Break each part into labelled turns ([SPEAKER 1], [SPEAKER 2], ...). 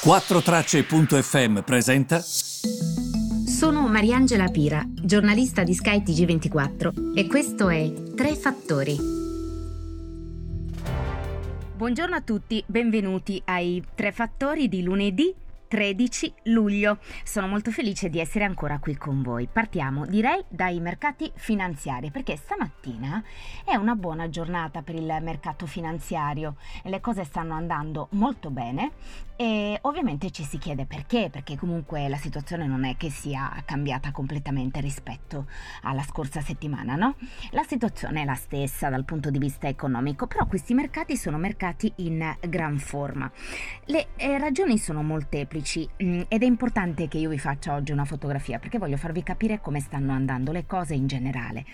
[SPEAKER 1] 4Tracce.fm presenta.
[SPEAKER 2] Sono Mariangela Pira, giornalista di Sky TG24 e questo è Tre Fattori. Buongiorno a tutti, benvenuti ai Tre Fattori di lunedì 13 luglio. Sono molto felice di essere ancora qui con voi. Partiamo, direi, dai mercati finanziari, perché stamattina è una buona giornata per il mercato finanziario. Le cose stanno andando molto bene e ovviamente ci si chiede perché, perché comunque la situazione non è che sia cambiata completamente rispetto alla scorsa settimana, no? La situazione è la stessa dal punto di vista economico, però questi mercati sono mercati in gran forma. Le eh, ragioni sono molteplici semplici mm, ed è importante che io vi faccia oggi una fotografia perché voglio farvi capire come stanno andando le cose in generale.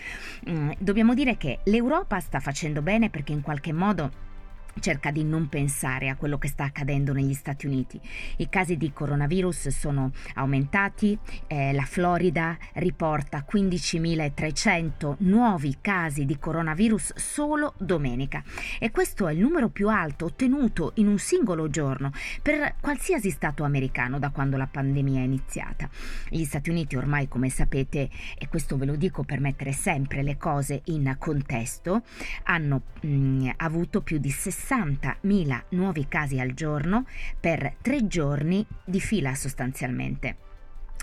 [SPEAKER 2] Mm, dobbiamo dire che l'Europa sta facendo bene perché in qualche modo cerca di non pensare a quello che sta accadendo negli Stati Uniti. I casi di coronavirus sono aumentati, eh, la Florida riporta 15.300 nuovi casi di coronavirus solo domenica e questo è il numero più alto ottenuto in un singolo giorno per qualsiasi Stato americano da quando la pandemia è iniziata. Gli Stati Uniti ormai, come sapete, e questo ve lo dico per mettere sempre le cose in contesto, hanno mh, mm, avuto più di 60 60.000 nuovi casi al giorno per tre giorni di fila sostanzialmente.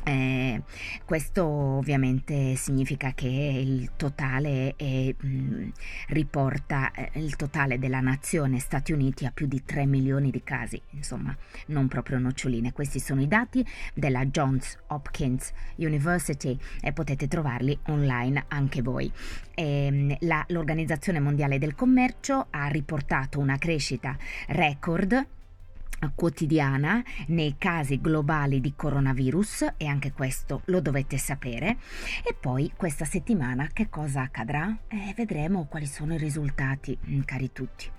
[SPEAKER 2] Eh, questo ovviamente significa che il totale è, mh, mm, riporta eh, il totale della nazione Stati Uniti a più di 3 milioni di casi, insomma, non proprio noccioline. Questi sono i dati della Johns Hopkins University e potete trovarli online anche voi. Eh, la, L'Organizzazione Mondiale del Commercio ha riportato una crescita record quotidiana nei casi globali di coronavirus e anche questo lo dovete sapere. E poi questa settimana che cosa accadrà? Eh, vedremo quali sono i risultati mm, cari tutti.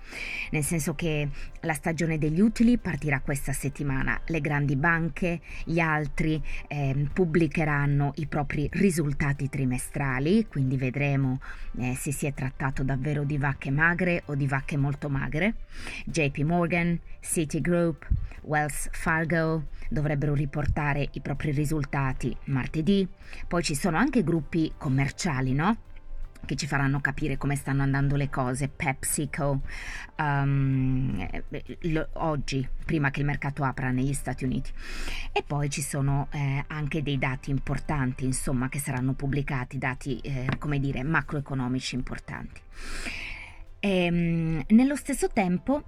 [SPEAKER 2] Nel senso che la stagione degli utili partirà questa settimana. Le grandi banche gli altri eh, pubblicheranno i propri risultati trimestrali quindi vedremo eh, se si è trattato davvero di vacche magre o di vacche molto magre. JP Morgan Citigroup Group, Wells Fargo dovrebbero riportare i propri risultati martedì, poi ci sono anche gruppi commerciali, no? che ci faranno capire come stanno andando le cose, PepsiCo, um, lo, oggi, prima che il mercato apra negli Stati Uniti. E poi ci sono eh, anche dei dati importanti, insomma, che saranno pubblicati, dati, eh, come dire, macroeconomici importanti. E, um, nello stesso tempo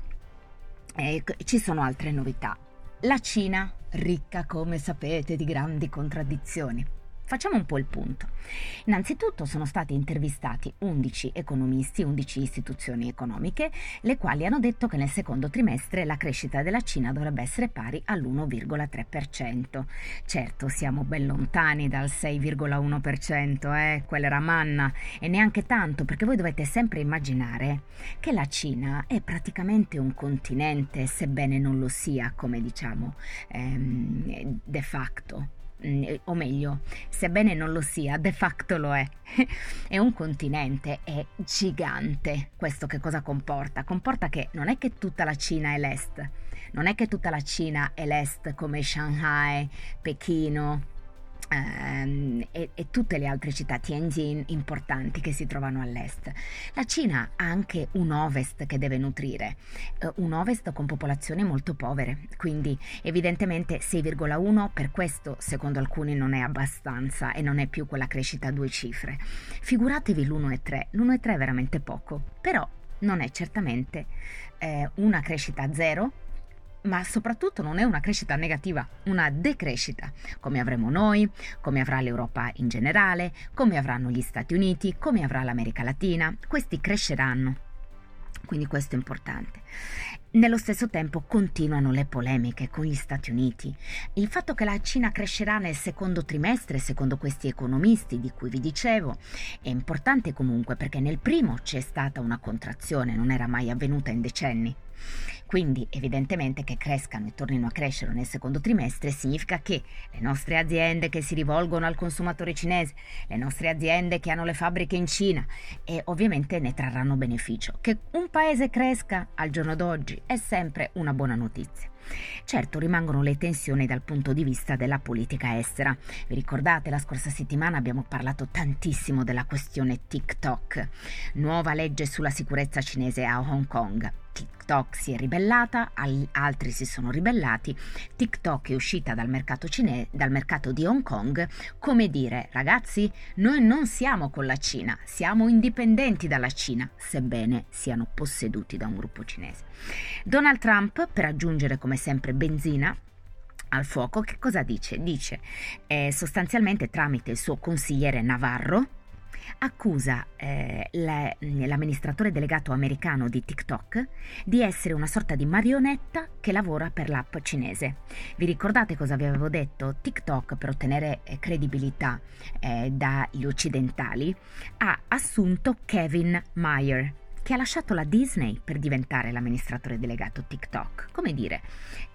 [SPEAKER 2] eh, ci sono altre novità. La Cina, ricca come sapete di grandi contraddizioni. Facciamo un po' il punto. Innanzitutto sono stati intervistati 11 economisti, 11 istituzioni economiche, le quali hanno detto che nel secondo trimestre la crescita della Cina dovrebbe essere pari all'1,3%. Certo, siamo ben lontani dal 6,1%, eh? quella era manna, e neanche tanto, perché voi dovete sempre immaginare che la Cina è praticamente un continente, sebbene non lo sia, come diciamo, ehm, de facto. Mm, o meglio, sebbene non lo sia, de facto lo è. è un continente, è gigante. Questo che cosa comporta? Comporta che non è che tutta la Cina è l'est, non è che tutta la Cina è l'est come Shanghai, Pechino, e, e, tutte le altre città Tianjin importanti che si trovano all'est. La Cina ha anche un ovest che deve nutrire, eh, un ovest con popolazioni molto povere, quindi evidentemente 6,1 per questo secondo alcuni non è abbastanza e non è più quella crescita a due cifre. Figuratevi l'1,3, l'1,3 è veramente poco, però non è certamente eh, una crescita zero ma soprattutto non è una crescita negativa, una decrescita, come avremo noi, come avrà l'Europa in generale, come avranno gli Stati Uniti, come avrà l'America Latina. Questi cresceranno. Quindi questo è importante. Nello stesso tempo continuano le polemiche con gli Stati Uniti. Il fatto che la Cina crescerà nel secondo trimestre, secondo questi economisti di cui vi dicevo, è importante comunque perché nel primo c'è stata una contrazione, non era mai avvenuta in decenni. Quindi evidentemente che crescano e tornino a crescere nel secondo trimestre significa che le nostre aziende che si rivolgono al consumatore cinese, le nostre aziende che hanno le fabbriche in Cina e ovviamente ne trarranno beneficio. Che un paese cresca al giorno d'oggi è sempre una buona notizia. Certo rimangono le tensioni dal punto di vista della politica estera. Vi ricordate la scorsa settimana abbiamo parlato tantissimo della questione TikTok, nuova legge sulla sicurezza cinese a Hong Kong. TikTok si è ribellata, altri si sono ribellati, TikTok è uscita dal mercato, cine- dal mercato di Hong Kong, come dire ragazzi noi non siamo con la Cina, siamo indipendenti dalla Cina, sebbene siano posseduti da un gruppo cinese. Donald Trump, per aggiungere come sempre benzina, al fuoco, che cosa dice? Dice eh, sostanzialmente tramite il suo consigliere Navarro, accusa eh, le, l'amministratore delegato americano di TikTok di essere una sorta di marionetta che lavora per l'app cinese. Vi ricordate cosa vi avevo detto? TikTok per ottenere eh, credibilità eh, dagli occidentali ha assunto Kevin Mayer che ha lasciato la Disney per diventare l'amministratore delegato TikTok. Come dire,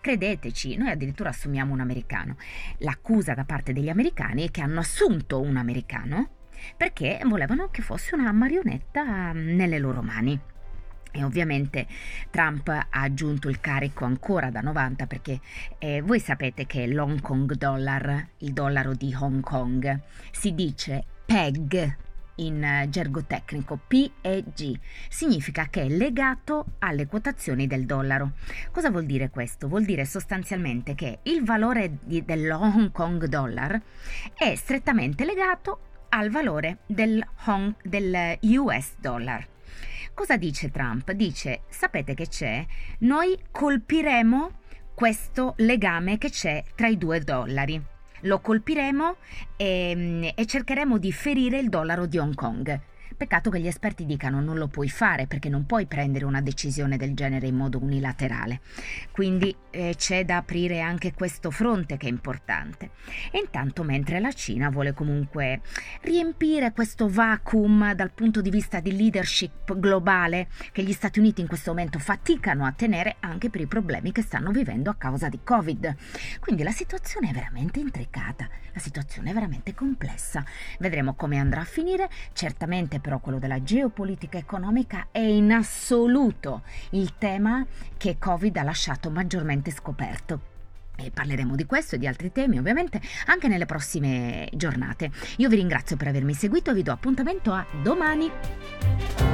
[SPEAKER 2] credeteci, noi addirittura assumiamo un americano. L'accusa da parte degli americani è che hanno assunto un americano perché volevano che fosse una marionetta mm, nelle loro mani. E ovviamente Trump ha aggiunto il carico ancora da 90 perché eh, voi sapete che l'Hong Kong dollar, il dollaro di Hong Kong, si dice PEG in gergo tecnico, PEG, significa che è legato alle quotazioni del dollaro. Cosa vuol dire questo? Vuol dire sostanzialmente che il valore dell'Hong Kong dollar è strettamente legato al valore del, Hong, del US dollar. Cosa dice Trump? Dice, sapete che c'è? Noi colpiremo questo legame che c'è tra i due dollari. Lo colpiremo e, e cercheremo di ferire il dollaro di Hong Kong. Peccato che gli esperti dicano non lo puoi fare perché non puoi prendere una decisione del genere in modo unilaterale. Quindi eh, c'è da aprire anche questo fronte che è importante. E intanto mentre la Cina vuole comunque riempire questo vacuum dal punto di vista di leadership globale che gli Stati Uniti in questo momento faticano a tenere anche per i problemi che stanno vivendo a causa di Covid. Quindi la situazione è veramente intricata, la situazione è veramente complessa. Vedremo come andrà a finire, certamente per però quello della geopolitica economica è in assoluto il tema che Covid ha lasciato maggiormente scoperto. E parleremo di questo e di altri temi ovviamente anche nelle prossime giornate. Io vi ringrazio per avermi seguito e vi do appuntamento a domani.